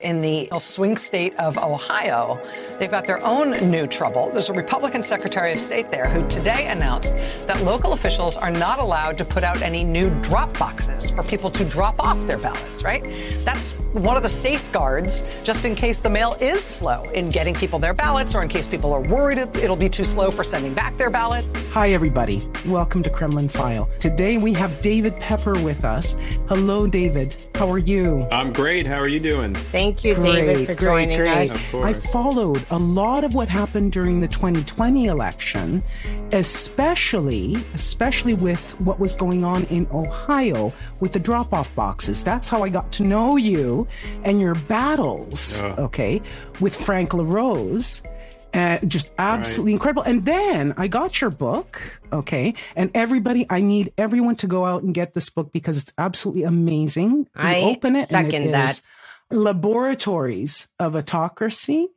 In the swing state of Ohio, they've got their own new trouble. There's a Republican Secretary of State there who today announced that local officials are not allowed to put out any new drop boxes for people to drop off their ballots, right? That's one of the safeguards just in case the mail is slow in getting people their ballots or in case people are worried it'll be too slow for sending back their ballots. Hi, everybody. Welcome to Kremlin File. Today we have David Pepper with us. Hello, David. How are you? I'm great. How are you doing? Thank you, great, David, for great, joining great. us. I followed a lot of what happened during the 2020 election, especially especially with what was going on in Ohio with the drop-off boxes. That's how I got to know you and your battles, oh. okay, with Frank LaRose. Uh, just absolutely right. incredible. And then I got your book, okay? And everybody, I need everyone to go out and get this book because it's absolutely amazing. You I open it second and it that. Laboratories of Autocracy.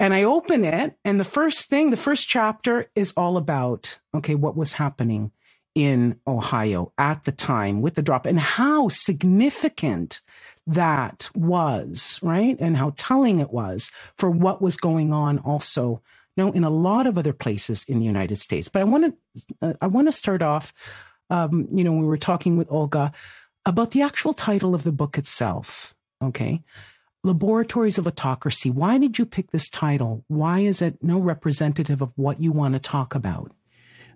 And I open it, and the first thing, the first chapter is all about, okay, what was happening in Ohio at the time with the drop and how significant that was, right? And how telling it was for what was going on also, you know, in a lot of other places in the United States. But I want to, uh, I want to start off, um, you know, we were talking with Olga about the actual title of the book itself. Okay. Laboratories of Autocracy. Why did you pick this title? Why is it no representative of what you want to talk about?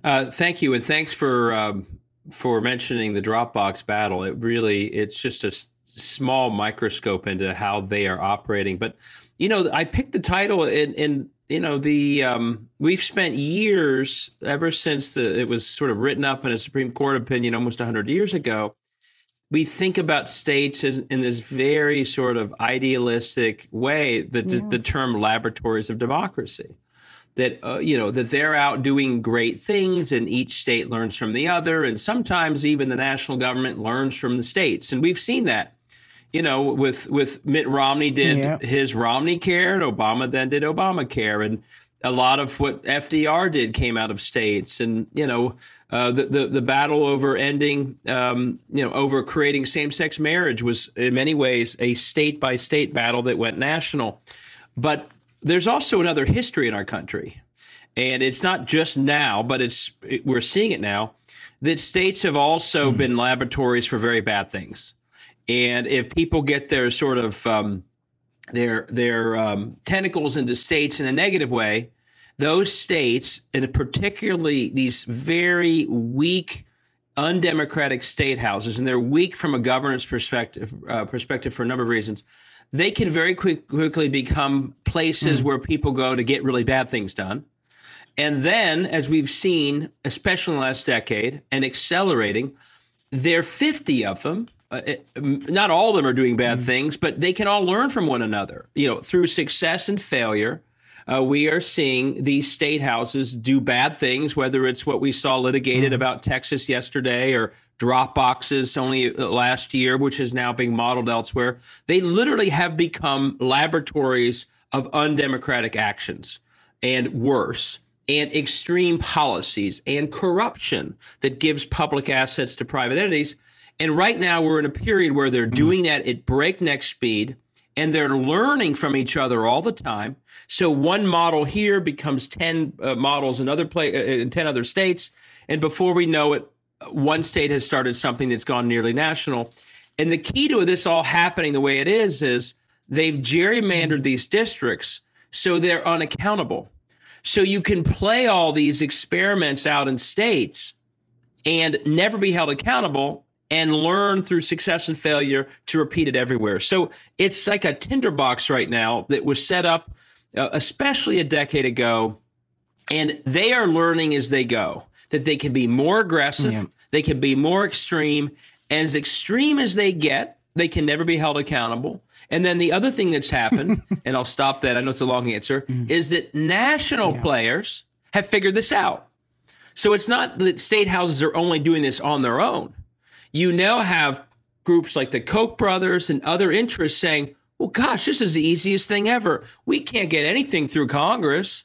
Uh, thank you, and thanks for um, for mentioning the Dropbox battle. It really it's just a small microscope into how they are operating. But you know, I picked the title in you know the um, we've spent years ever since the, it was sort of written up in a Supreme Court opinion almost 100 years ago. We think about states as, in this very sort of idealistic way. The, yeah. the term laboratories of democracy that uh, you know that they're out doing great things and each state learns from the other and sometimes even the national government learns from the states and we've seen that you know, with with Mitt Romney did yep. his Romney Care, and Obama then did Obamacare, and a lot of what FDR did came out of states, and you know, uh, the, the the battle over ending, um, you know, over creating same sex marriage was in many ways a state by state battle that went national. But there's also another history in our country, and it's not just now, but it's it, we're seeing it now that states have also mm. been laboratories for very bad things. And if people get their sort of um, their their um, tentacles into states in a negative way, those states, and particularly these very weak, undemocratic state houses, and they're weak from a governance perspective uh, perspective for a number of reasons. They can very quick, quickly become places mm. where people go to get really bad things done. And then, as we've seen, especially in the last decade, and accelerating, there are 50 of them uh, not all of them are doing bad mm-hmm. things, but they can all learn from one another. You know, through success and failure, uh, we are seeing these state houses do bad things, whether it's what we saw litigated mm-hmm. about Texas yesterday or drop boxes only uh, last year, which is now being modeled elsewhere. They literally have become laboratories of undemocratic actions and worse and extreme policies and corruption that gives public assets to private entities and right now, we're in a period where they're doing that at breakneck speed and they're learning from each other all the time. So one model here becomes 10 uh, models in other play, uh, in 10 other states. And before we know it, one state has started something that's gone nearly national. And the key to this all happening the way it is, is they've gerrymandered these districts so they're unaccountable. So you can play all these experiments out in states and never be held accountable and learn through success and failure to repeat it everywhere. So it's like a tinderbox right now that was set up, uh, especially a decade ago, and they are learning as they go that they can be more aggressive, yeah. they can be more extreme, and as extreme as they get, they can never be held accountable. And then the other thing that's happened, and I'll stop that. I know it's a long answer, mm-hmm. is that national yeah. players have figured this out. So it's not that state houses are only doing this on their own. You now have groups like the Koch brothers and other interests saying, well, gosh, this is the easiest thing ever. We can't get anything through Congress,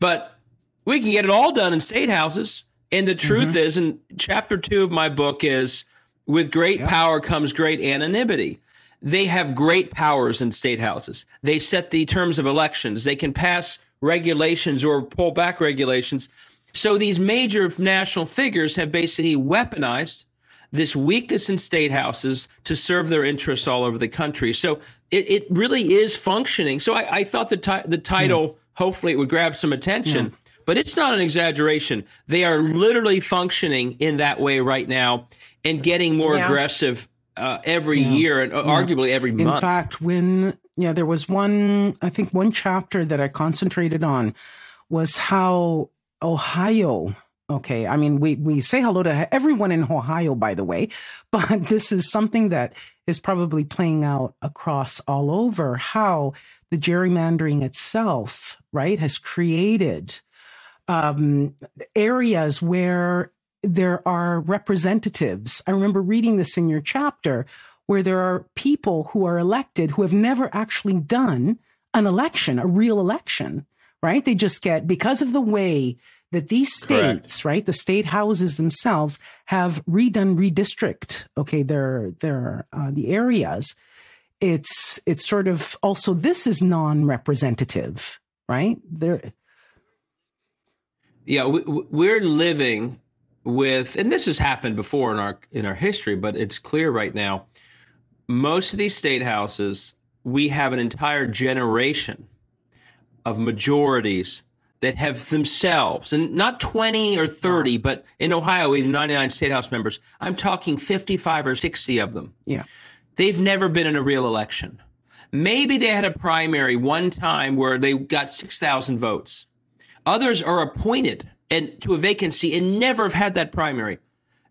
but we can get it all done in state houses. And the truth mm-hmm. is, and chapter two of my book is with great power comes great anonymity. They have great powers in state houses. They set the terms of elections. They can pass regulations or pull back regulations. So these major national figures have basically weaponized this weakness in state houses to serve their interests all over the country. So it, it really is functioning. So I, I thought the, ti- the title, mm. hopefully, it would grab some attention. Mm. But it's not an exaggeration. They are literally functioning in that way right now and getting more yeah. aggressive uh, every yeah. year and uh, yeah. arguably every in month. In fact, when yeah, there was one. I think one chapter that I concentrated on was how Ohio. Okay, I mean, we we say hello to everyone in Ohio, by the way, but this is something that is probably playing out across all over. How the gerrymandering itself, right, has created um, areas where there are representatives. I remember reading this in your chapter where there are people who are elected who have never actually done an election, a real election, right? They just get, because of the way that these states, Correct. right, the state houses themselves have redone redistrict, okay, their, their, uh, the areas. It's, it's sort of also, this is non-representative, right? There. Yeah, we, we're living with, and this has happened before in our in our history, but it's clear right now. Most of these state houses, we have an entire generation of majorities that have themselves, and not 20 or 30, but in Ohio, we have 99 state house members. I'm talking 55 or 60 of them. Yeah. They've never been in a real election. Maybe they had a primary one time where they got 6,000 votes. Others are appointed and to a vacancy and never have had that primary.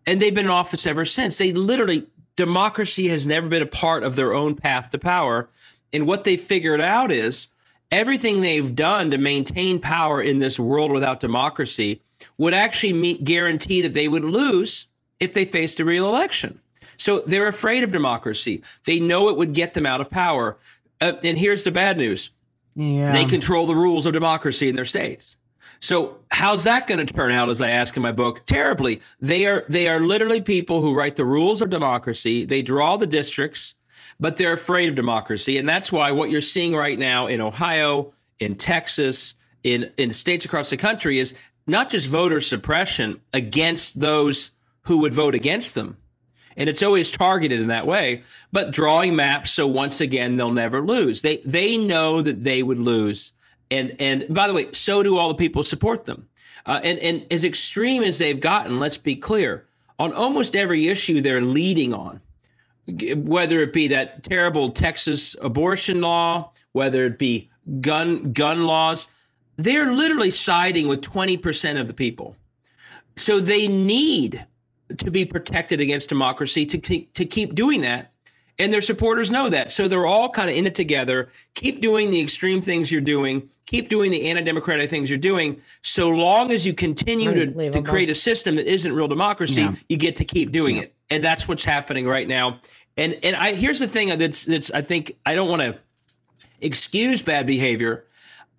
And they've been in office ever since. They literally, democracy has never been a part of their own path to power. And what they figured out is everything they've done to maintain power in this world without democracy would actually meet, guarantee that they would lose if they faced a real election. So they're afraid of democracy. They know it would get them out of power. Uh, and here's the bad news. Yeah. They control the rules of democracy in their states. So how's that going to turn out? As I ask in my book, terribly. They are they are literally people who write the rules of democracy. They draw the districts, but they're afraid of democracy, and that's why what you're seeing right now in Ohio, in Texas, in in states across the country is not just voter suppression against those who would vote against them. And it's always targeted in that way, but drawing maps so once again they'll never lose. They they know that they would lose and and by the way, so do all the people support them. Uh, and and as extreme as they've gotten, let's be clear, on almost every issue they're leading on, whether it be that terrible Texas abortion law, whether it be gun gun laws, they're literally siding with twenty percent of the people. So they need to be protected against democracy to keep, to keep doing that and their supporters know that. So they're all kind of in it together. Keep doing the extreme things you're doing. Keep doing the anti-democratic things you're doing. So long as you continue to, to create a system that isn't real democracy, yeah. you get to keep doing yeah. it. And that's what's happening right now. And and I here's the thing that's that's I think I don't want to excuse bad behavior.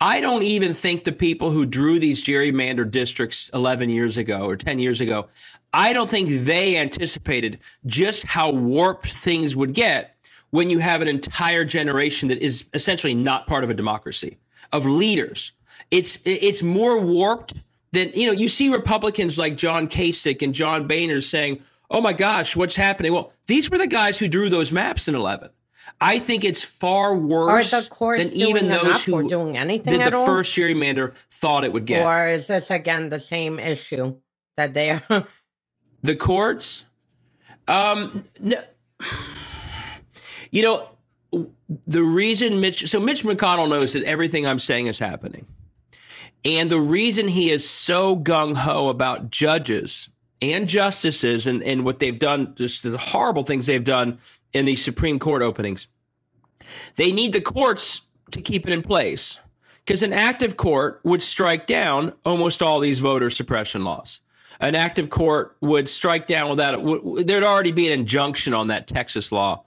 I don't even think the people who drew these gerrymandered districts 11 years ago or 10 years ago, I don't think they anticipated just how warped things would get when you have an entire generation that is essentially not part of a democracy of leaders. It's it's more warped than you know. You see Republicans like John Kasich and John Boehner saying, "Oh my gosh, what's happening?" Well, these were the guys who drew those maps in eleven. I think it's far worse than even those who doing anything did the all? first gerrymander thought it would get. Or is this again the same issue that they are? The courts, um, no, you know, the reason Mitch, so Mitch McConnell knows that everything I'm saying is happening. And the reason he is so gung ho about judges and justices and, and what they've done, just the horrible things they've done in the Supreme Court openings, They need the courts to keep it in place because an active court would strike down almost all these voter suppression laws. An active court would strike down without it. There'd already be an injunction on that Texas law.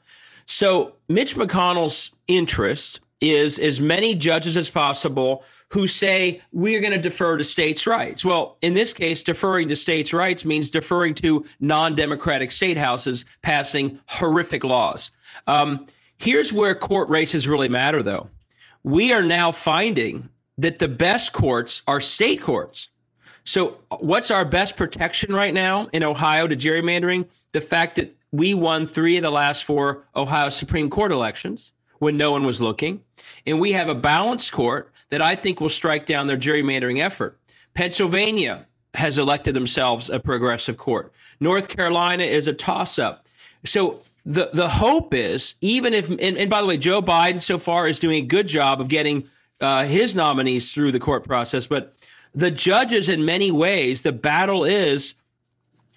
So Mitch McConnell's interest is as many judges as possible who say we're going to defer to states' rights. Well, in this case, deferring to states' rights means deferring to non-democratic state houses passing horrific laws. Um, here's where court races really matter, though. We are now finding that the best courts are state courts. So, what's our best protection right now in Ohio to gerrymandering? The fact that we won three of the last four Ohio Supreme Court elections when no one was looking. And we have a balanced court that I think will strike down their gerrymandering effort. Pennsylvania has elected themselves a progressive court. North Carolina is a toss up. So the, the hope is, even if, and, and, by the way, Joe Biden so far is doing a good job of getting uh, his nominees through the court process, but the judges, in many ways, the battle is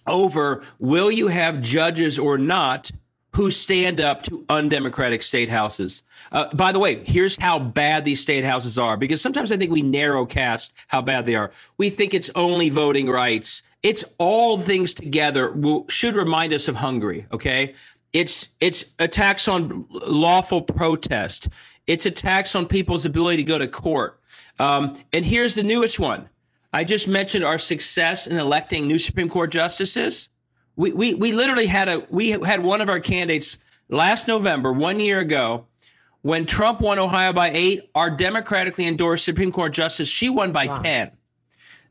over will you have judges or not who stand up to undemocratic state houses. Uh, by the way, here's how bad these state houses are because sometimes I think we narrow cast how bad they are. We think it's only voting rights. It's all things together will, should remind us of Hungary, okay? It's it's attacks on lawful protest. It's attacks on people's ability to go to court. Um, and here's the newest one. I just mentioned our success in electing new Supreme Court justices. We, we, we literally had a we had one of our candidates last November, one year ago, when Trump won Ohio by eight. Our democratically endorsed Supreme Court justice she won by wow. ten.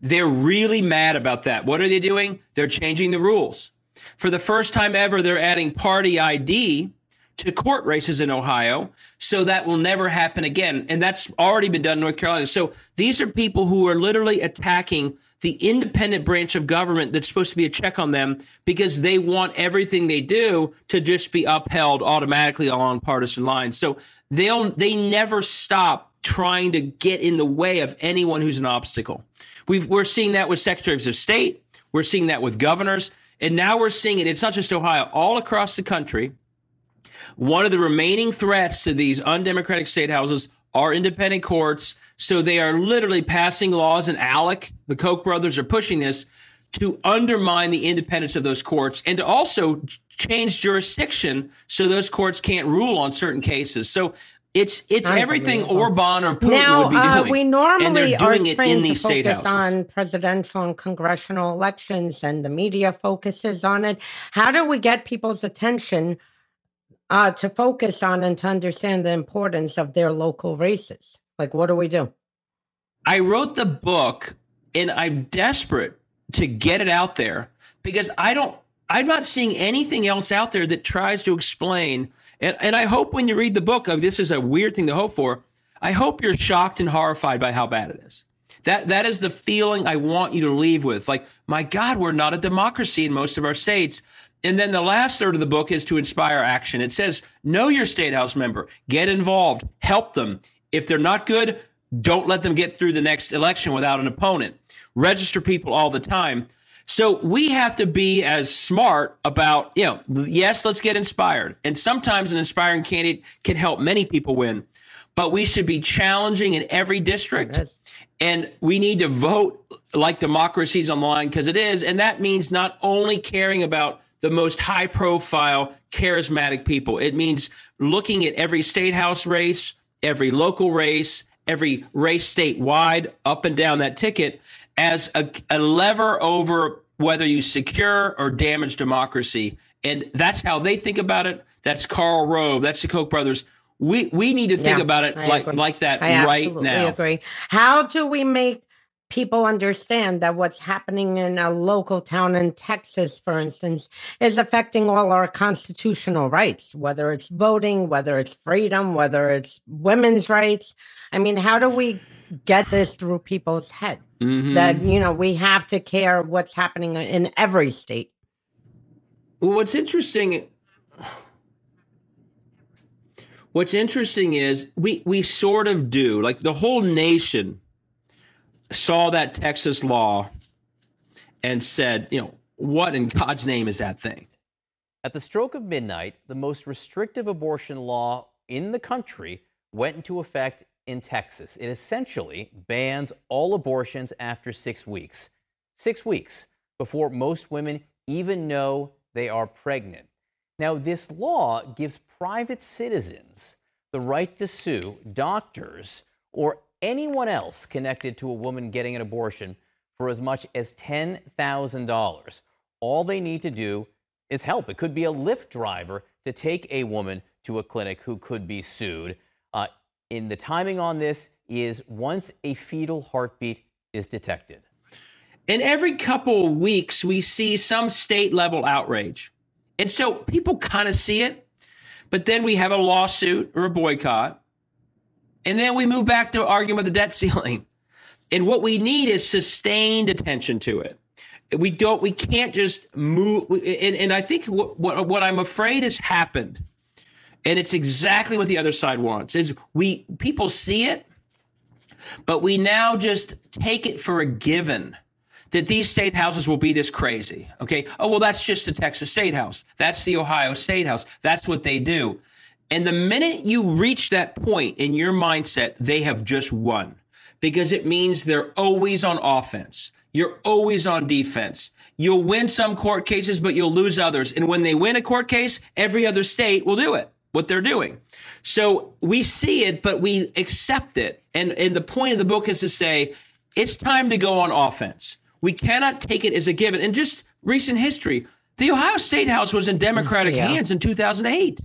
They're really mad about that. What are they doing? They're changing the rules. For the first time ever, they're adding party ID to court races in Ohio. So that will never happen again. And that's already been done in North Carolina. So these are people who are literally attacking the independent branch of government that's supposed to be a check on them because they want everything they do to just be upheld automatically along partisan lines. So they'll they never stop trying to get in the way of anyone who's an obstacle. we are seeing that with secretaries of state. We're seeing that with governors. And now we're seeing it. It's not just Ohio, all across the country. One of the remaining threats to these undemocratic state houses are independent courts. So they are literally passing laws, and ALEC, the Koch brothers, are pushing this to undermine the independence of those courts and to also change jurisdiction so those courts can't rule on certain cases. So it's it's everything Orban or Putin now, would be doing. Uh, we normally are trained to focus on presidential and congressional elections, and the media focuses on it. How do we get people's attention uh, to focus on and to understand the importance of their local races? Like, what do we do? I wrote the book and I'm desperate to get it out there because I don't, I'm not seeing anything else out there that tries to explain. And, and I hope when you read the book, of this is a weird thing to hope for. I hope you're shocked and horrified by how bad it is. That that is the feeling I want you to leave with. Like, my God, we're not a democracy in most of our states. And then the last third of the book is to inspire action. It says, know your state house member, get involved, help them. If they're not good, don't let them get through the next election without an opponent. Register people all the time. So we have to be as smart about, you know, yes, let's get inspired. And sometimes an inspiring candidate can help many people win, but we should be challenging in every district. And we need to vote like democracy's on the line because it is. And that means not only caring about the most high profile, charismatic people. It means looking at every state house race, every local race, every race statewide, up and down that ticket as a, a lever over whether you secure or damage democracy. And that's how they think about it. That's Karl Rove. That's the Koch brothers. We we need to think yeah, about it like like that I right now. I agree. How do we make people understand that what's happening in a local town in Texas, for instance, is affecting all our constitutional rights, whether it's voting, whether it's freedom, whether it's women's rights. I mean, how do we get this through people's head mm-hmm. that, you know, we have to care what's happening in every state? what's interesting. What's interesting is we we sort of do like the whole nation saw that Texas law and said, you know, what in God's name is that thing? At the stroke of midnight, the most restrictive abortion law in the country went into effect in Texas. It essentially bans all abortions after six weeks. Six weeks before most women even know they are pregnant. Now, this law gives private citizens the right to sue doctors or anyone else connected to a woman getting an abortion for as much as $10,000. All they need to do is help. It could be a Lyft driver to take a woman to a clinic who could be sued. Uh, in the timing on this is once a fetal heartbeat is detected. In every couple weeks, we see some state level outrage. And so people kind of see it, but then we have a lawsuit or a boycott. And then we move back to arguing about the debt ceiling. And what we need is sustained attention to it. We don't, we can't just move. And, and I think what, what, what I'm afraid has happened, and it's exactly what the other side wants, is we, people see it, but we now just take it for a given that these state houses will be this crazy. Okay. Oh, well, that's just the Texas State House. That's the Ohio State House. That's what they do. And the minute you reach that point in your mindset, they have just won because it means they're always on offense. You're always on defense. You'll win some court cases, but you'll lose others. And when they win a court case, every other state will do it, what they're doing. So we see it, but we accept it. And, and the point of the book is to say, it's time to go on offense. We cannot take it as a given. And just recent history, the Ohio State House was in Democratic yeah. hands in 2008.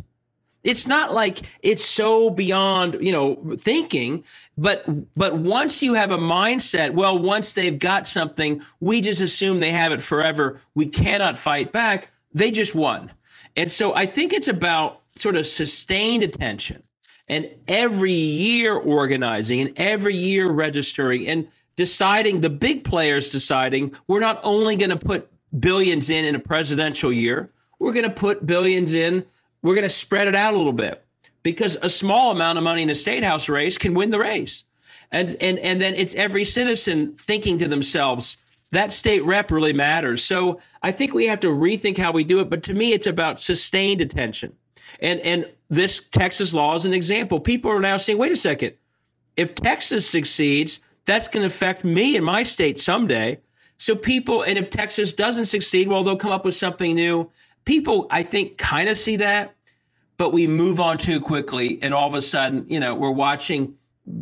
It's not like it's so beyond, you know, thinking, but but once you have a mindset, well, once they've got something, we just assume they have it forever. We cannot fight back. They just won. And so I think it's about sort of sustained attention and every year organizing and every year registering and deciding the big players deciding we're not only going to put billions in in a presidential year, we're going to put billions in, we're going to spread it out a little bit because a small amount of money in a state house race can win the race. And and and then it's every citizen thinking to themselves, that state rep really matters. So I think we have to rethink how we do it. But to me, it's about sustained attention. And and this Texas law is an example. People are now saying, wait a second, if Texas succeeds, that's going to affect me in my state someday. So people, and if Texas doesn't succeed, well, they'll come up with something new. People, I think, kind of see that, but we move on too quickly, and all of a sudden, you know, we're watching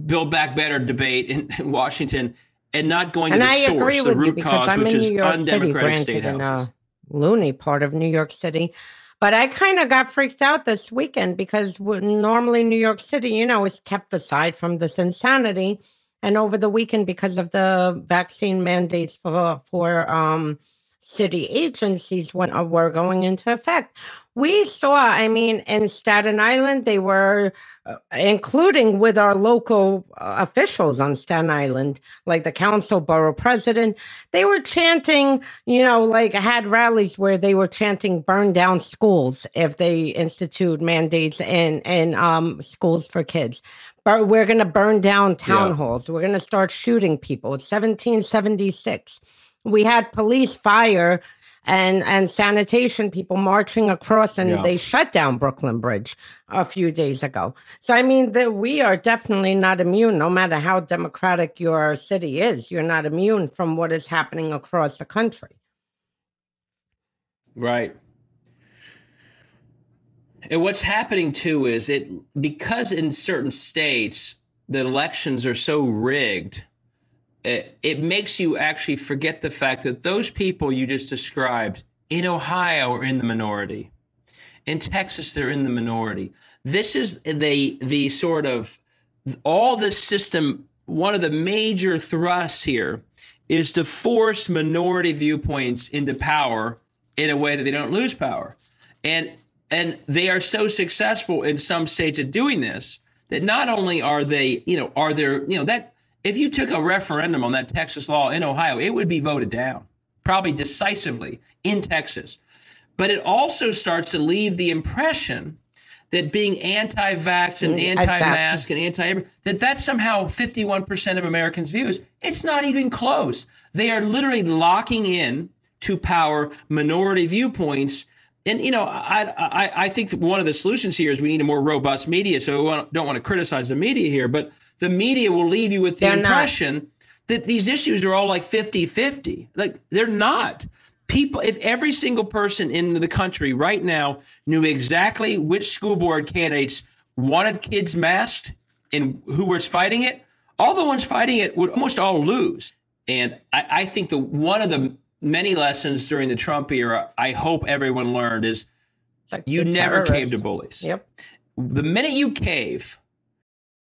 Build Back Better debate in, in Washington and not going and to the I source, agree the root you because I'm which is undemocratic City, state houses. loony part of New York City. But I kind of got freaked out this weekend because normally New York City, you know, is kept aside from this insanity and over the weekend because of the vaccine mandates for for um, city agencies when uh, were going into effect. We saw, I mean, in Staten Island, they were, uh, including with our local uh, officials on Staten Island, like the council borough president, they were chanting, you know, like had rallies where they were chanting burn down schools if they institute mandates in, in um, schools for kids But we're going to burn down town yeah. halls. We're going to start shooting people. It's 1776. We had police, fire, and and sanitation people marching across, and yeah. they shut down Brooklyn Bridge a few days ago. So I mean, that we are definitely not immune. No matter how democratic your city is, you're not immune from what is happening across the country. Right. And what's happening too is it because in certain states the elections are so rigged, it, it makes you actually forget the fact that those people you just described in Ohio are in the minority. In Texas, they're in the minority. This is the the sort of all this system. One of the major thrusts here is to force minority viewpoints into power in a way that they don't lose power. And and they are so successful in some states at doing this that not only are they, you know, are there, you know, that if you took a referendum on that Texas law in Ohio, it would be voted down, probably decisively in Texas. But it also starts to leave the impression that being anti-vax and mm, anti-mask and anti that that's somehow 51% of Americans' views. It's not even close. They are literally locking in to power minority viewpoints and you know, I, I I think one of the solutions here is we need a more robust media. So I don't want to criticize the media here, but the media will leave you with the They're impression not. that these issues are all like 50-50. Like they're not. People, if every single person in the country right now knew exactly which school board candidates wanted kids masked and who was fighting it, all the ones fighting it would almost all lose. And I, I think the one of the many lessons during the Trump era, I hope everyone learned is like you never terrorist. cave to bullies. Yep. The minute you cave,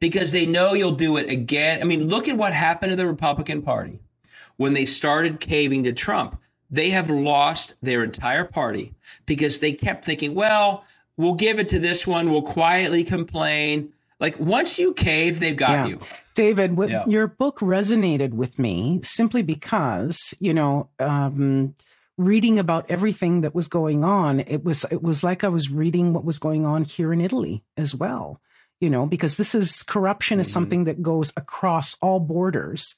because they know you'll do it again. I mean, look at what happened to the Republican Party when they started caving to Trump. They have lost their entire party because they kept thinking, well, we'll give it to this one, we'll quietly complain. Like once you cave, they've got Yeah. you. David, what, Yeah. your book resonated with me simply because, you know, um, reading about everything that was going on, it was it was like I was reading what was going on here in Italy as well. You know, because this is corruption is Mhm. something that goes across all borders,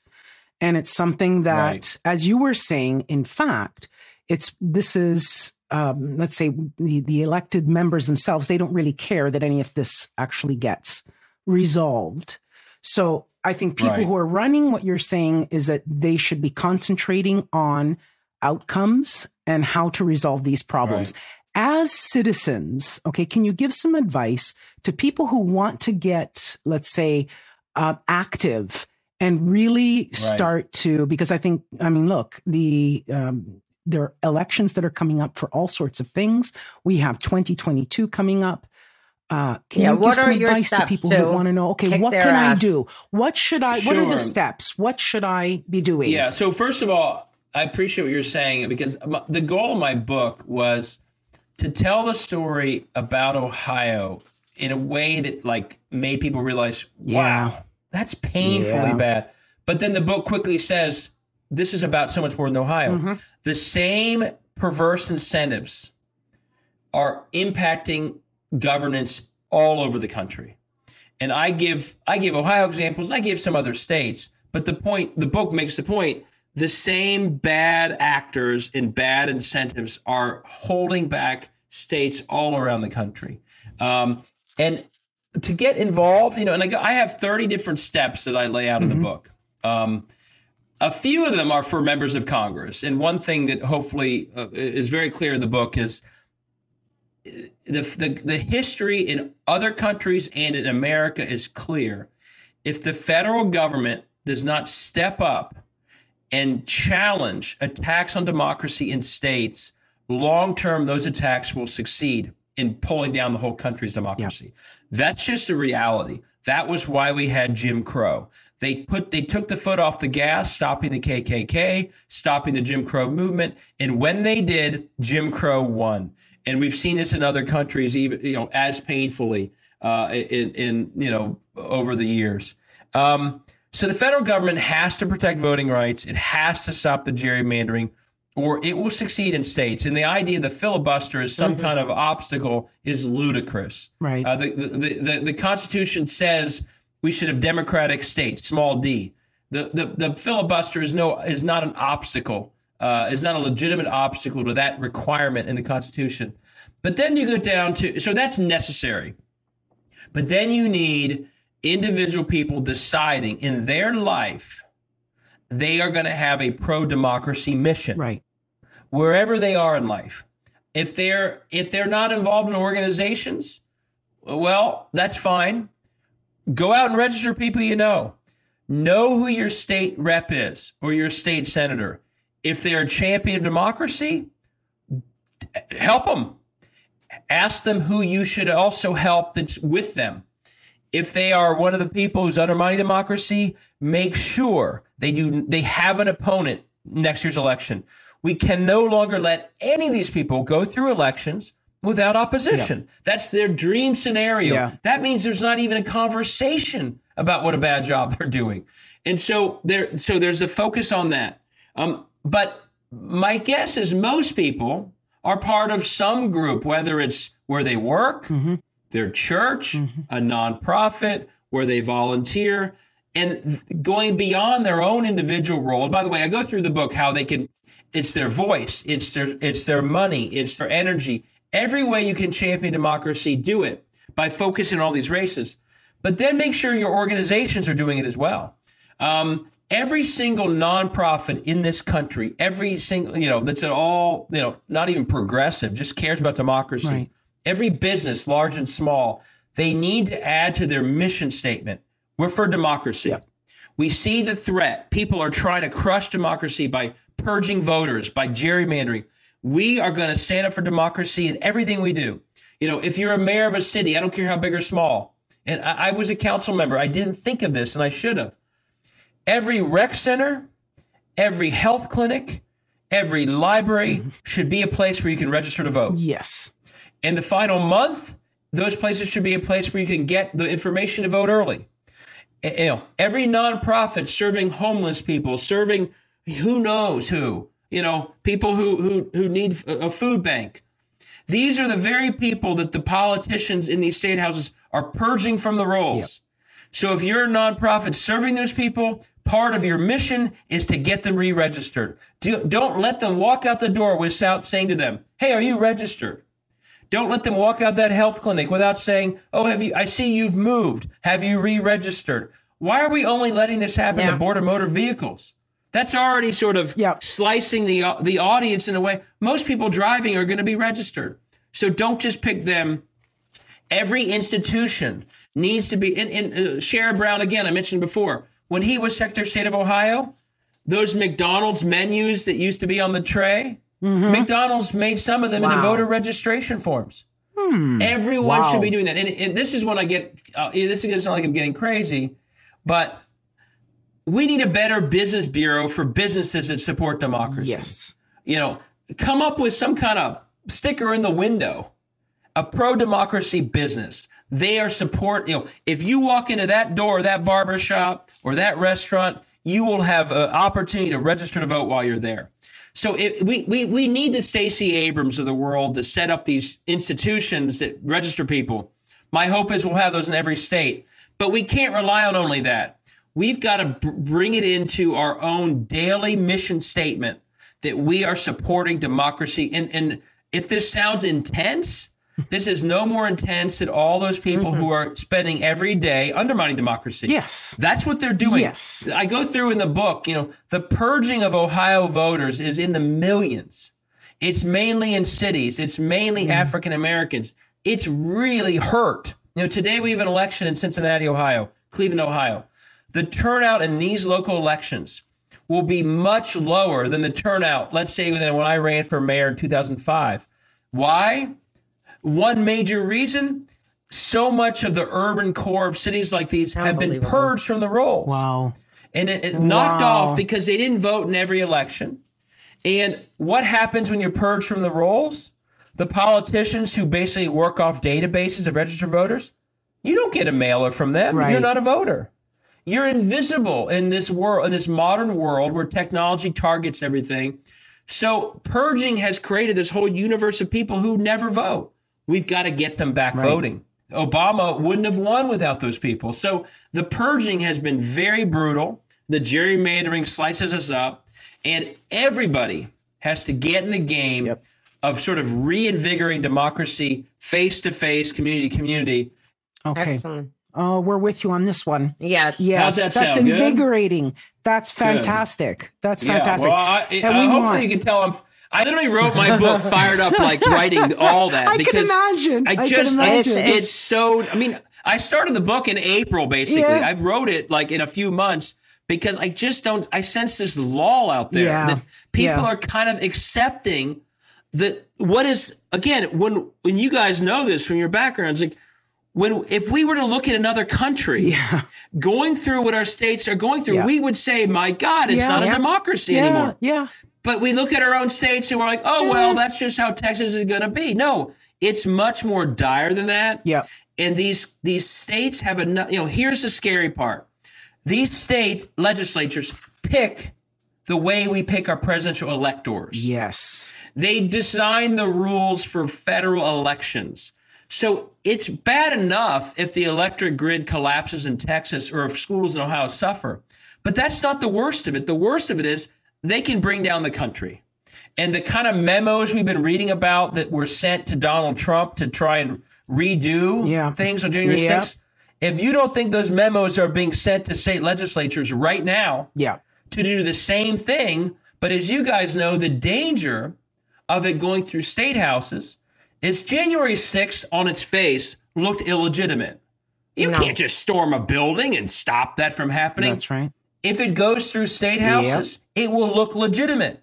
and it's something that, Right. as you were saying, in fact, it's this is um, let's say the the elected members themselves they don't really care that any of this actually gets resolved. So I think people Right. who are running what you're saying is that they should be concentrating on outcomes and how to resolve these problems. As citizens, okay, can you give some advice to people who want to get, let's say, uh, active and really start to? Because I think, I mean, look, the um, there are elections that are coming up for all sorts of things. We have 2022 coming up. Uh, can Yeah, you give what some are your advice to people to who want to know? Okay, what their can I do? What should I? What are the steps? What should I be doing? Yeah. So first of all, I appreciate what you're saying because the goal of my book was to tell the story about Ohio in a way that like made people realize, Yeah. wow, that's painfully Yeah. bad. But then the book quickly says this is about so much more than Ohio. Mm-hmm. The same perverse incentives are impacting governance all over the country. And I give I give Ohio examples, I give some other states, but the point the book makes the point the same bad actors and bad incentives are holding back states all around the country. Um, and to get involved, you know, and I, I have 30 different steps that I lay out in the book. Um, a few of them are for members of Congress. And one thing that hopefully uh, is very clear in the book is the, the, the history in other countries and in America is clear. If the federal government does not step up and challenge attacks on democracy in states, long term, those attacks will succeed in pulling down the whole country's democracy. That's just a reality. That was why we had Jim Crow. They put they took the foot off the gas, stopping the KKK, stopping the Jim Crow movement, and when they did, Jim Crow won. And we've seen this in other countries, even you know, as painfully uh, in, in you know over the years. Um, so the federal government has to protect voting rights. It has to stop the gerrymandering, or it will succeed in states. And the idea the filibuster is some kind of obstacle is ludicrous. Right. Uh, the, the, the, the Constitution says we should have democratic states, small d. The, the, the filibuster is no is not an obstacle. Uh, is not a legitimate obstacle to that requirement in the Constitution. But then you go down to so that's necessary. But then you need individual people deciding in their life they are going to have a pro democracy mission Right. wherever they are in life. If they're if they're not involved in organizations, well, that's fine. Go out and register people you know. Know who your state rep is or your state senator. If they're a champion of democracy, help them. Ask them who you should also help that's with them. If they are one of the people who's undermining democracy, make sure they do they have an opponent next year's election. We can no longer let any of these people go through elections without opposition. Yeah. That's their dream scenario. Yeah. That means there's not even a conversation about what a bad job they're doing. And so there so there's a focus on that. Um, but my guess is most people are part of some group, whether it's where they work, mm-hmm. Their church, mm-hmm. a nonprofit, where they volunteer, and going beyond their own individual role. By the way, I go through the book how they can. It's their voice, it's their it's their money, it's their energy. Every way you can champion democracy, do it by focusing on all these races. But then make sure your organizations are doing it as well. Um, every single nonprofit in this country, every single, you know, that's at all, you know, not even progressive, just cares about democracy. Right. Every business, large and small, they need to add to their mission statement. We're for democracy. Yep. We see the threat. People are trying to crush democracy by purging voters, by gerrymandering. We are going to stand up for democracy in everything we do. You know, if you're a mayor of a city, I don't care how big or small, and I, I was a council member, I didn't think of this, and I should have every rec center, every health clinic, every library mm-hmm. should be a place where you can register to vote. Yes. In the final month, those places should be a place where you can get the information to vote early. You know, every nonprofit serving homeless people, serving who knows who, you know, people who who who need a food bank. These are the very people that the politicians in these state houses are purging from the rolls. Yep. So if you're a nonprofit serving those people, part of your mission is to get them re-registered. Do, don't let them walk out the door without saying to them, "Hey, are you registered?" Don't let them walk out that health clinic without saying, "Oh, have you? I see you've moved. Have you re-registered?" Why are we only letting this happen yeah. to border motor vehicles? That's already sort of yep. slicing the the audience in a way. Most people driving are going to be registered, so don't just pick them. Every institution needs to be. And, and uh, Sherrod Brown again, I mentioned before, when he was Secretary of State of Ohio, those McDonald's menus that used to be on the tray, mm-hmm. McDonald's made some of them wow. into voter registration forms. Hmm. Everyone wow. should be doing that. And, and, this is when I get. Uh, this is not like I'm getting crazy, but we need a better business bureau for businesses that support democracy. Yes. You know, come up with some kind of sticker in the window, a pro democracy business they are support. You know, if you walk into that door, that barber shop, or that restaurant, you will have an opportunity to register to vote while you're there. So it, we, we, we need the Stacey Abrams of the world to set up these institutions that register people. My hope is we'll have those in every state, but we can't rely on only that. We've got to bring it into our own daily mission statement that we are supporting democracy. And, and if this sounds intense, this is no more intense than all those people mm-hmm. who are spending every day undermining democracy. Yes. That's what they're doing. Yes. I go through in the book, you know, the purging of Ohio voters is in the millions. It's mainly in cities, it's mainly mm. African Americans. It's really hurt. You know, today we have an election in Cincinnati, Ohio, Cleveland, Ohio. The turnout in these local elections will be much lower than the turnout, let's say, than when I ran for mayor in 2005. Why? One major reason so much of the urban core of cities like these have been purged from the rolls. Wow. And it, it wow. knocked off because they didn't vote in every election. And what happens when you're purged from the rolls? The politicians who basically work off databases of registered voters, you don't get a mailer from them. Right. You're not a voter. You're invisible in this world, in this modern world where technology targets everything. So purging has created this whole universe of people who never vote. We've got to get them back right. voting. Obama wouldn't have won without those people. So the purging has been very brutal. The gerrymandering slices us up, and everybody has to get in the game yep. of sort of reinvigorating democracy face to face, community to community. Okay. Excellent. Oh, we're with you on this one. Yes. Yes. That that's invigorating. Good? That's fantastic. Good. That's fantastic. Yeah, well, I, I, hopefully want... you can tell I'm I literally wrote my book fired up, like writing all that. I because can imagine. I just, I imagine. It's, it's so. I mean, I started the book in April, basically. Yeah. I wrote it like in a few months because I just don't. I sense this lull out there yeah. that people yeah. are kind of accepting that what is again when when you guys know this from your backgrounds, like when if we were to look at another country yeah. going through what our states are going through, yeah. we would say, "My God, it's yeah, not a democracy anymore." Yeah, But we look at our own states and we're like, oh, well, mm-hmm. that's just how Texas is going to be. No, it's much more dire than that. Yeah. And these these states have enough. You know, here's the scary part: these state legislatures pick the way we pick our presidential electors. Yes. They design the rules for federal elections. So it's bad enough if the electric grid collapses in Texas or if schools in Ohio suffer. But that's not the worst of it. The worst of it is they can bring down the country. And the kind of memos we've been reading about that were sent to Donald Trump to try and redo Yeah. things on January Yeah. 6th, if you don't think those memos are being sent to state legislatures right now Yeah. to do the same thing, but as you guys know, the danger of it going through state houses is January 6th on its face looked illegitimate. You No. can't just storm a building and stop that from happening. That's right. If it goes through state houses, it will look legitimate.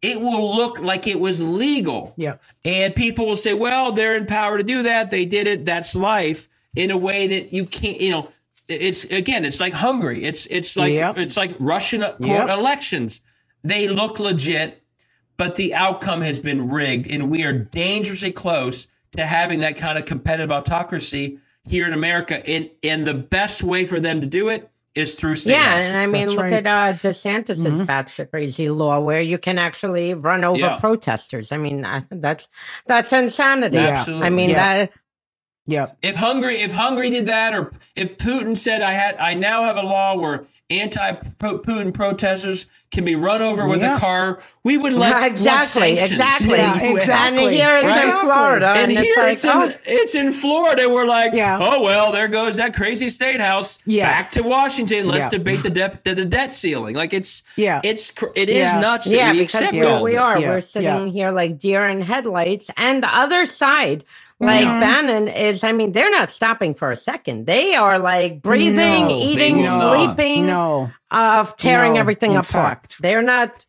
It will look like it was legal. Yeah. And people will say, well, they're in power to do that. They did it. That's life in a way that you can't, you know, it's again, it's like Hungary. It's it's like Yep. it's like Russian court Yep. elections. They look legit, but the outcome has been rigged, and we are dangerously close to having that kind of competitive autocracy here in America. And and the best way for them to do it is through state Yeah, houses. and I mean, That's look right. at uh, DeSantis's Mhm. batshit crazy law where you can actually run over Yeah. protesters. I mean, I, that's that's insanity. Yeah. Absolutely. I mean, Yeah. that Yeah. If Hungary, if Hungary did that, or if Putin said, "I had, I now have a law where anti-Putin protesters can be run over with Yeah. a car," we would let want exactly, exactly, Yeah, exactly. And here it's in Florida, And, and, here it's like, it's, in, oh, it's in Florida. We're like, Yeah. oh well, there goes that crazy state house. Yeah. Back to Washington. Let's Yeah. debate the, de- the the debt ceiling. Like it's Yeah. it's it is Yeah. nuts. yeah, we because accept here we are. Yeah, We're sitting yeah. here like deer in headlights, and the other side. Like Mm-hmm. Bannon is, I mean, they're not stopping for a second. They are like breathing, No, eating, sleeping, No. of tearing No, everything apart. fact. They're not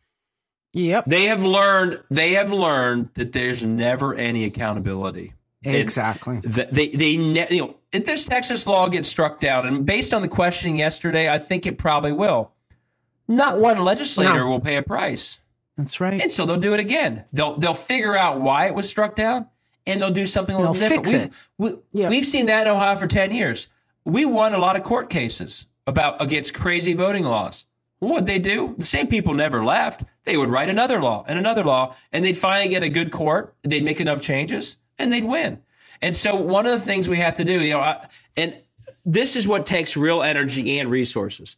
Yep. They have learned. They have learned that there's never any accountability. Exactly. th- they they ne- you know if this Texas law gets struck down, and based on the questioning yesterday, I think it probably will. Not one legislator No. will pay a price, That's right. and so they'll do it again. They'll they'll figure out why it was struck down, and they'll do something a little They'll different. fix we've, it. We, Yeah. We've seen that in Ohio for ten years. We won a lot of court cases about against crazy voting laws. What'd they do? The same people never left. They would write another law and another law, and they'd finally get a good court. They'd make enough changes, and they'd win. And so, one of the things we have to do, you know, I, and this is what takes real energy and resources.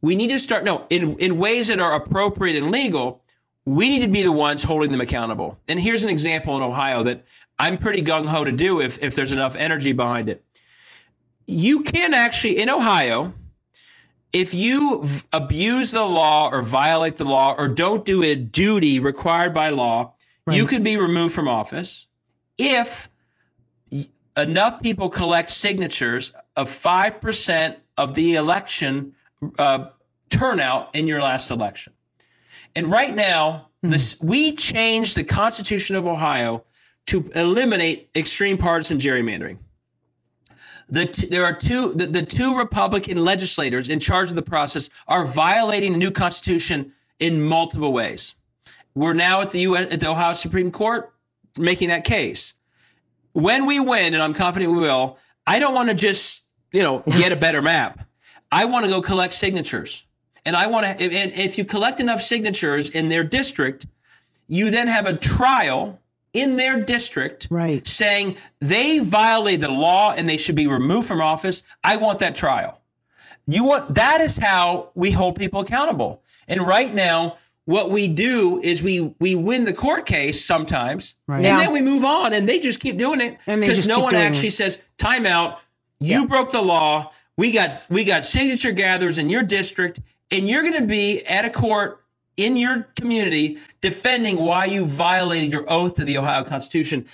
We need to start no in in ways that are appropriate and legal. We need to be the ones holding them accountable. And here's an example in Ohio that I'm pretty gung ho to do if if there's enough energy behind it. You can actually in Ohio if you v- abuse the law or violate the law or don't do a duty required by law, you Right. could be removed from office if enough people collect signatures of 5% of the election uh, turnout in your last election. And right now, this, we changed the Constitution of Ohio to eliminate extreme partisan gerrymandering. The t- there are two the, the two Republican legislators in charge of the process are violating the new Constitution in multiple ways. We're now at the US, at the Ohio Supreme Court making that case. When we win, and I'm confident we will, I don't want to just you know get a better map. I want to go collect signatures, and I want to. And if you collect enough signatures in their district, you then have a trial in their district Right. saying they violated the law and they should be removed from office. I want that trial. You want that is how we hold people accountable. And right now, what we do is we we win the court case sometimes, Right. and Yeah. then we move on, and they just keep doing it because no one actually it. says time out. You broke the law. We got we got signature gatherers in your district, and you're going to be at a court in your community defending why you violated your oath to the Ohio Constitution.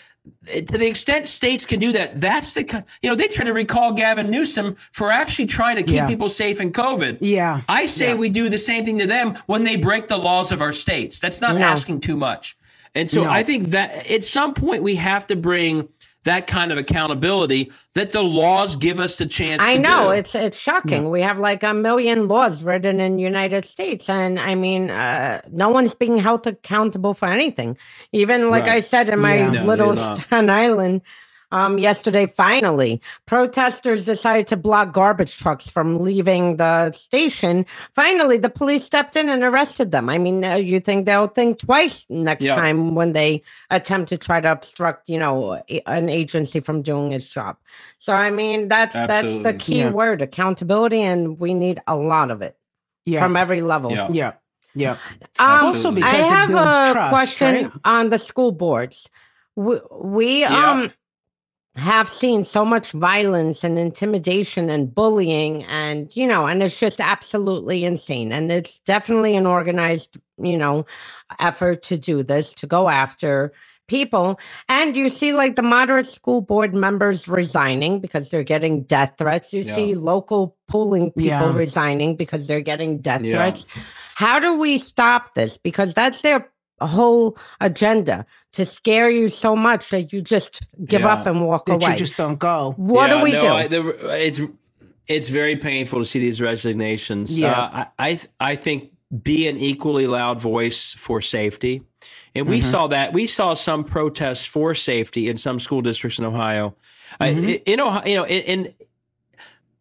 To the extent states can do that, that's the you know they try to recall Gavin Newsom for actually trying to keep Yeah. people safe in COVID. Yeah. I say Yeah. we do the same thing to them when they break the laws of our states. That's not No. asking too much. And so No. I think that at some point we have to bring that kind of accountability that the laws give us the chance I to know do. it's it's shocking. We have like a million laws written in the United States, and I mean, uh, no one's being held accountable for anything. Even like Right. I said in my Yeah. No, little they're. Staten Island. Um, yesterday, finally, protesters decided to block garbage trucks from leaving the station. Finally, the police stepped in and arrested them. I mean, uh, you think they'll think twice next Yeah. time when they attempt to try to obstruct, you know, a- an agency from doing its job. So, I mean, that's that's the key Yeah. word: accountability, and we need a lot of it Yeah. from every level. Yeah. yeah. Yeah. Um, Also because I it have builds a trust, question right? on the school boards. We, we Yeah. um have seen so much violence and intimidation and bullying and you know and it's just absolutely insane and it's definitely an organized you know effort to do this to go after people and you see like the moderate school board members resigning because they're getting death threats you Yeah. see local polling people Yeah. resigning because they're getting death Yeah. threats how do we stop this because that's their whole agenda to scare you so much that you just give Yeah. up and walk That away you just don't go. what Yeah, do we no, do I, the, it's it's very painful to see these resignations. Yeah. Uh, I I, I think be an equally loud voice for safety, and we Mm-hmm. saw that we saw some protests for safety in some school districts in Ohio. Mm-hmm. in, in Ohio, you know, in, in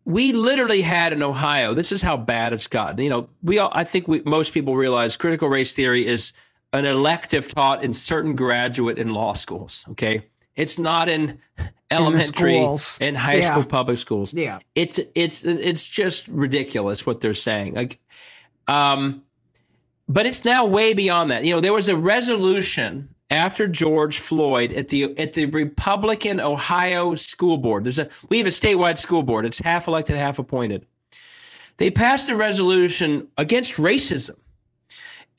we literally had in Ohio. This is how bad it's gotten. You know, we all, I think we, most people realize critical race theory is an elective taught in certain graduate and law schools. Okay, it's not in elementary and high Yeah. school public schools. Yeah. It's it's it's just ridiculous what they're saying. Like, um, but it's now way beyond that. You know, there was a resolution after George Floyd at the at the Republican Ohio School Board. There's a we have a statewide school board. It's half elected, half appointed. They passed a resolution against racism.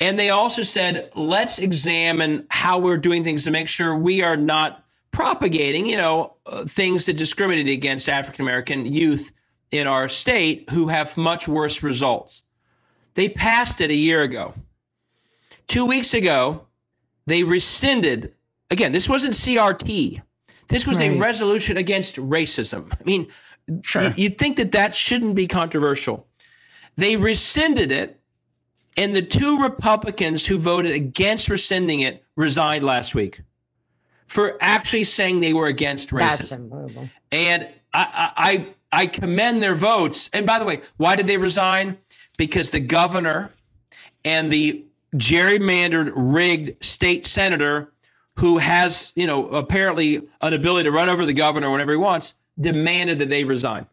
And they also said, let's examine how we're doing things to make sure we are not propagating, you know, uh, things that discriminate against African American youth in our state who have much worse results. They passed it a year ago. Two weeks ago, they rescinded. Again, this wasn't CRT. This was a resolution against racism. I mean, Sure. y- you'd think that that shouldn't be controversial. They rescinded it, and the two Republicans who voted against rescinding it resigned last week for actually saying they were against that's racism. And I, I, I I commend their votes. And by the way, why did they resign? Because the governor and the gerrymandered, rigged state senator who has, you know, apparently an ability to run over the governor whenever he wants, demanded that they resign.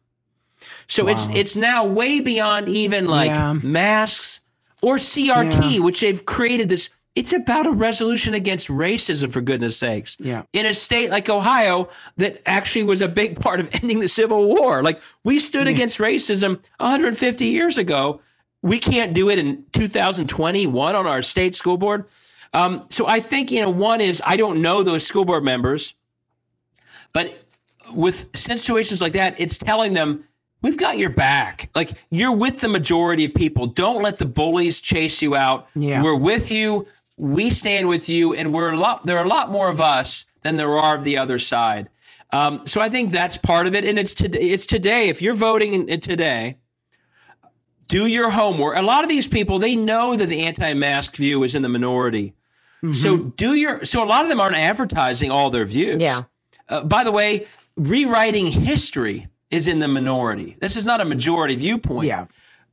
So it's it's now way beyond even like Yeah. masks or CRT, which they've created this. It's about a resolution against racism, for goodness sakes. Yeah. In a state like Ohio that actually was a big part of ending the Civil War. Like we stood against racism 150 years ago. We can't do it in 2021 on our state school board. Um, so I think, you know, one is I don't know those school board members, but with situations like that, it's telling them we've got your back. Like you're with the majority of people. Don't let the bullies chase you out. Yeah. We're with you. We stand with you, and we're a lot. There are a lot more of us than there are of the other side. Um, so I think that's part of it, and it's today. It's today. If you're voting in, in today, do your homework. A lot of these people they know that the anti-mask view is in the minority. So do your. So a lot of them aren't advertising all their views. Yeah. Uh, by the way, rewriting history is in the minority. This is not a majority viewpoint. Yeah.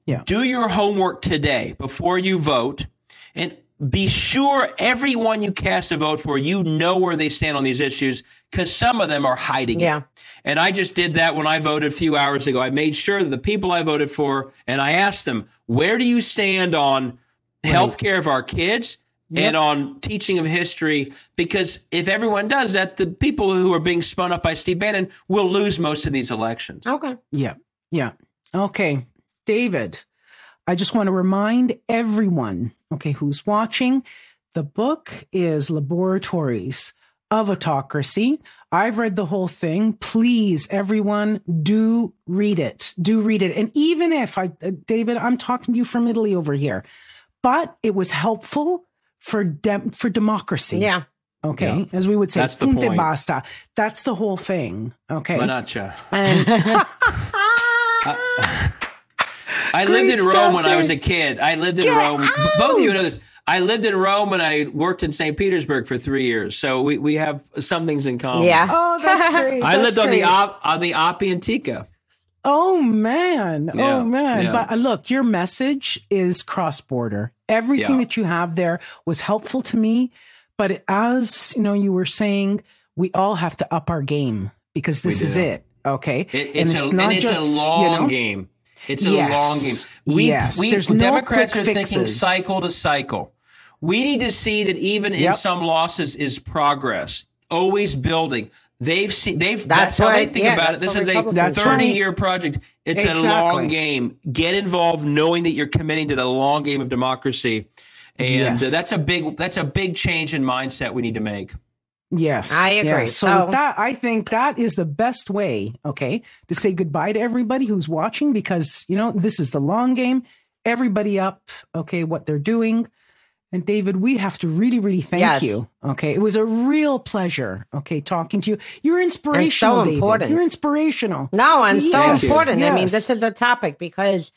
Yeah. Do your homework today before you vote and be sure everyone you cast a vote for, you know where they stand on these issues because some of them are hiding it. Yeah. And I just did that when I voted a few hours ago. I made sure that the people I voted for, and I asked them, where do you stand on health care of our kids and on teaching of history? Because if everyone does that, the people who are being spun up by Steve Bannon will lose most of these elections. okay Yeah. Yeah. Okay. David, I just want to remind everyone, okay, who's watching, the book is Laboratories of Autocracy. I've read the whole thing. Please, everyone, do read it. Do read it. And even if I, uh, David, I'm talking to you from Italy over here, but it was helpful for dem- for democracy. yeah Okay, Yeah. as we would say, That's the punte point. basta. That's the whole thing. Okay, Manacha. and I Great lived in Rome when I was a kid. I lived in Get Rome. Both of you know this. I lived in Rome and I worked in St. Petersburg for three years. So we, we have some things in common. Yeah. oh, that's great. I That's lived on the great. op, on the Appia Antica. Oh man. Yeah, Oh man. yeah. But uh, look, your message is cross border. Everything Yeah. that you have there was helpful to me. But as you know, you were saying, we all have to up our game because this is it. Okay. It, it's, a, and it's a long game. It's a Yes. long game. We, Yes. we There's no Democrats quick are thinking fixes. cycle to cycle. We need to see that even in some losses is progress. Always building. They've seen. They've. That's That's, how they think yeah, about it. This is a thirty-year project. It's a long game. Get involved, knowing that you're committing to the long game of democracy, and Yes. uh, that's a big. That's a big change in mindset we need to make. Yes. I agree. yes. So, So- that I think that is the best way, okay, to say goodbye to everybody who's watching because, you know, this is the long game. Everybody up, okay, what they're doing. And David, we have to really, really thank Yes. you. Okay. It was a real pleasure, okay, talking to you. You're inspirational. David. important. You're inspirational. No, and so Yes, important. I mean, this is a topic because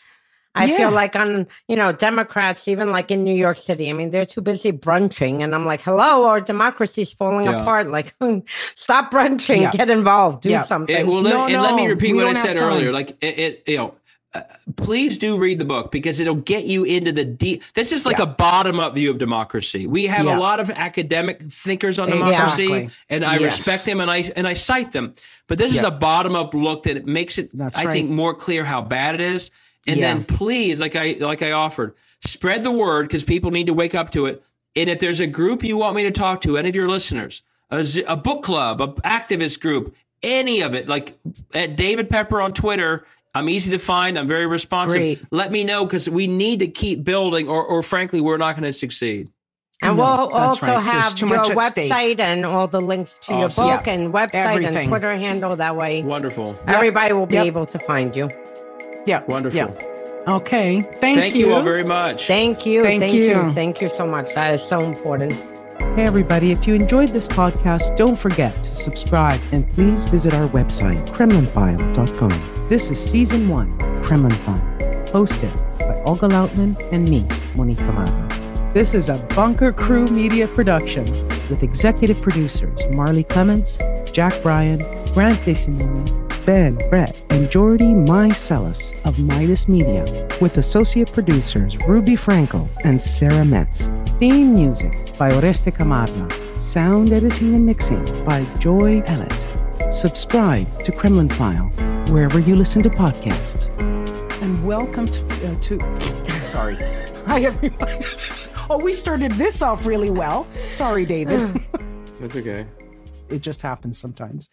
I Yeah. feel like on, you know, Democrats, even like in New York City, I mean, they're too busy brunching. And I'm like, hello, our democracy's falling Yeah. apart. Like, stop brunching, Yeah. get involved, do Yeah. something. It, well, let, No, and let me repeat we what I said time. earlier. Like it, it you know, please do read the book because it'll get you into the deep. This is like Yeah. a bottom up view of democracy. We have Yeah. a lot of academic thinkers on Exactly. democracy, and I Yes. respect them and I and I cite them. But this is a bottom up look that makes it, That's I right. think, more clear how bad it is. And then please, like I like I offered, spread the word because people need to wake up to it. And if there's a group you want me to talk to, any of your listeners, a book club, a activist group, any of it, like at David Pepper on Twitter, I'm easy to find. I'm very responsive. Great. Let me know because we need to keep building, or, or frankly, we're not going to succeed. And No, we'll also right. Have too your much at stake. website and all the links to your book Yeah. and website Everything. and Twitter handle. That way, Wonderful. everybody will be Yep. able to find you. Yeah. Wonderful. Yeah. Okay. Thank, Thank you all very much. Thank you. Thank Thank, you. you. Thank you so much. That is so important. Hey, everybody, if you enjoyed this podcast, don't forget to subscribe and please visit our website, KremlinFile.com. This is season one, Kremlin File, hosted by Olga Lautman and me, Monique Camargo. This is a Bunker Crew Media production with executive producers Marley Clements, Jack Bryan, Grant DeSimone, Ben Brett, and Jordy Mycelis of Midas Media, with associate producers Ruby Frankel and Sarah Metz. Theme music by Oreste Camargo. Sound editing and mixing by Joy Ellett. Subscribe to Kremlin File wherever you listen to podcasts. And welcome to. Uh, to sorry. Hi, everybody. Oh, we started this off really well. Sorry, David. That's okay. it just happens sometimes.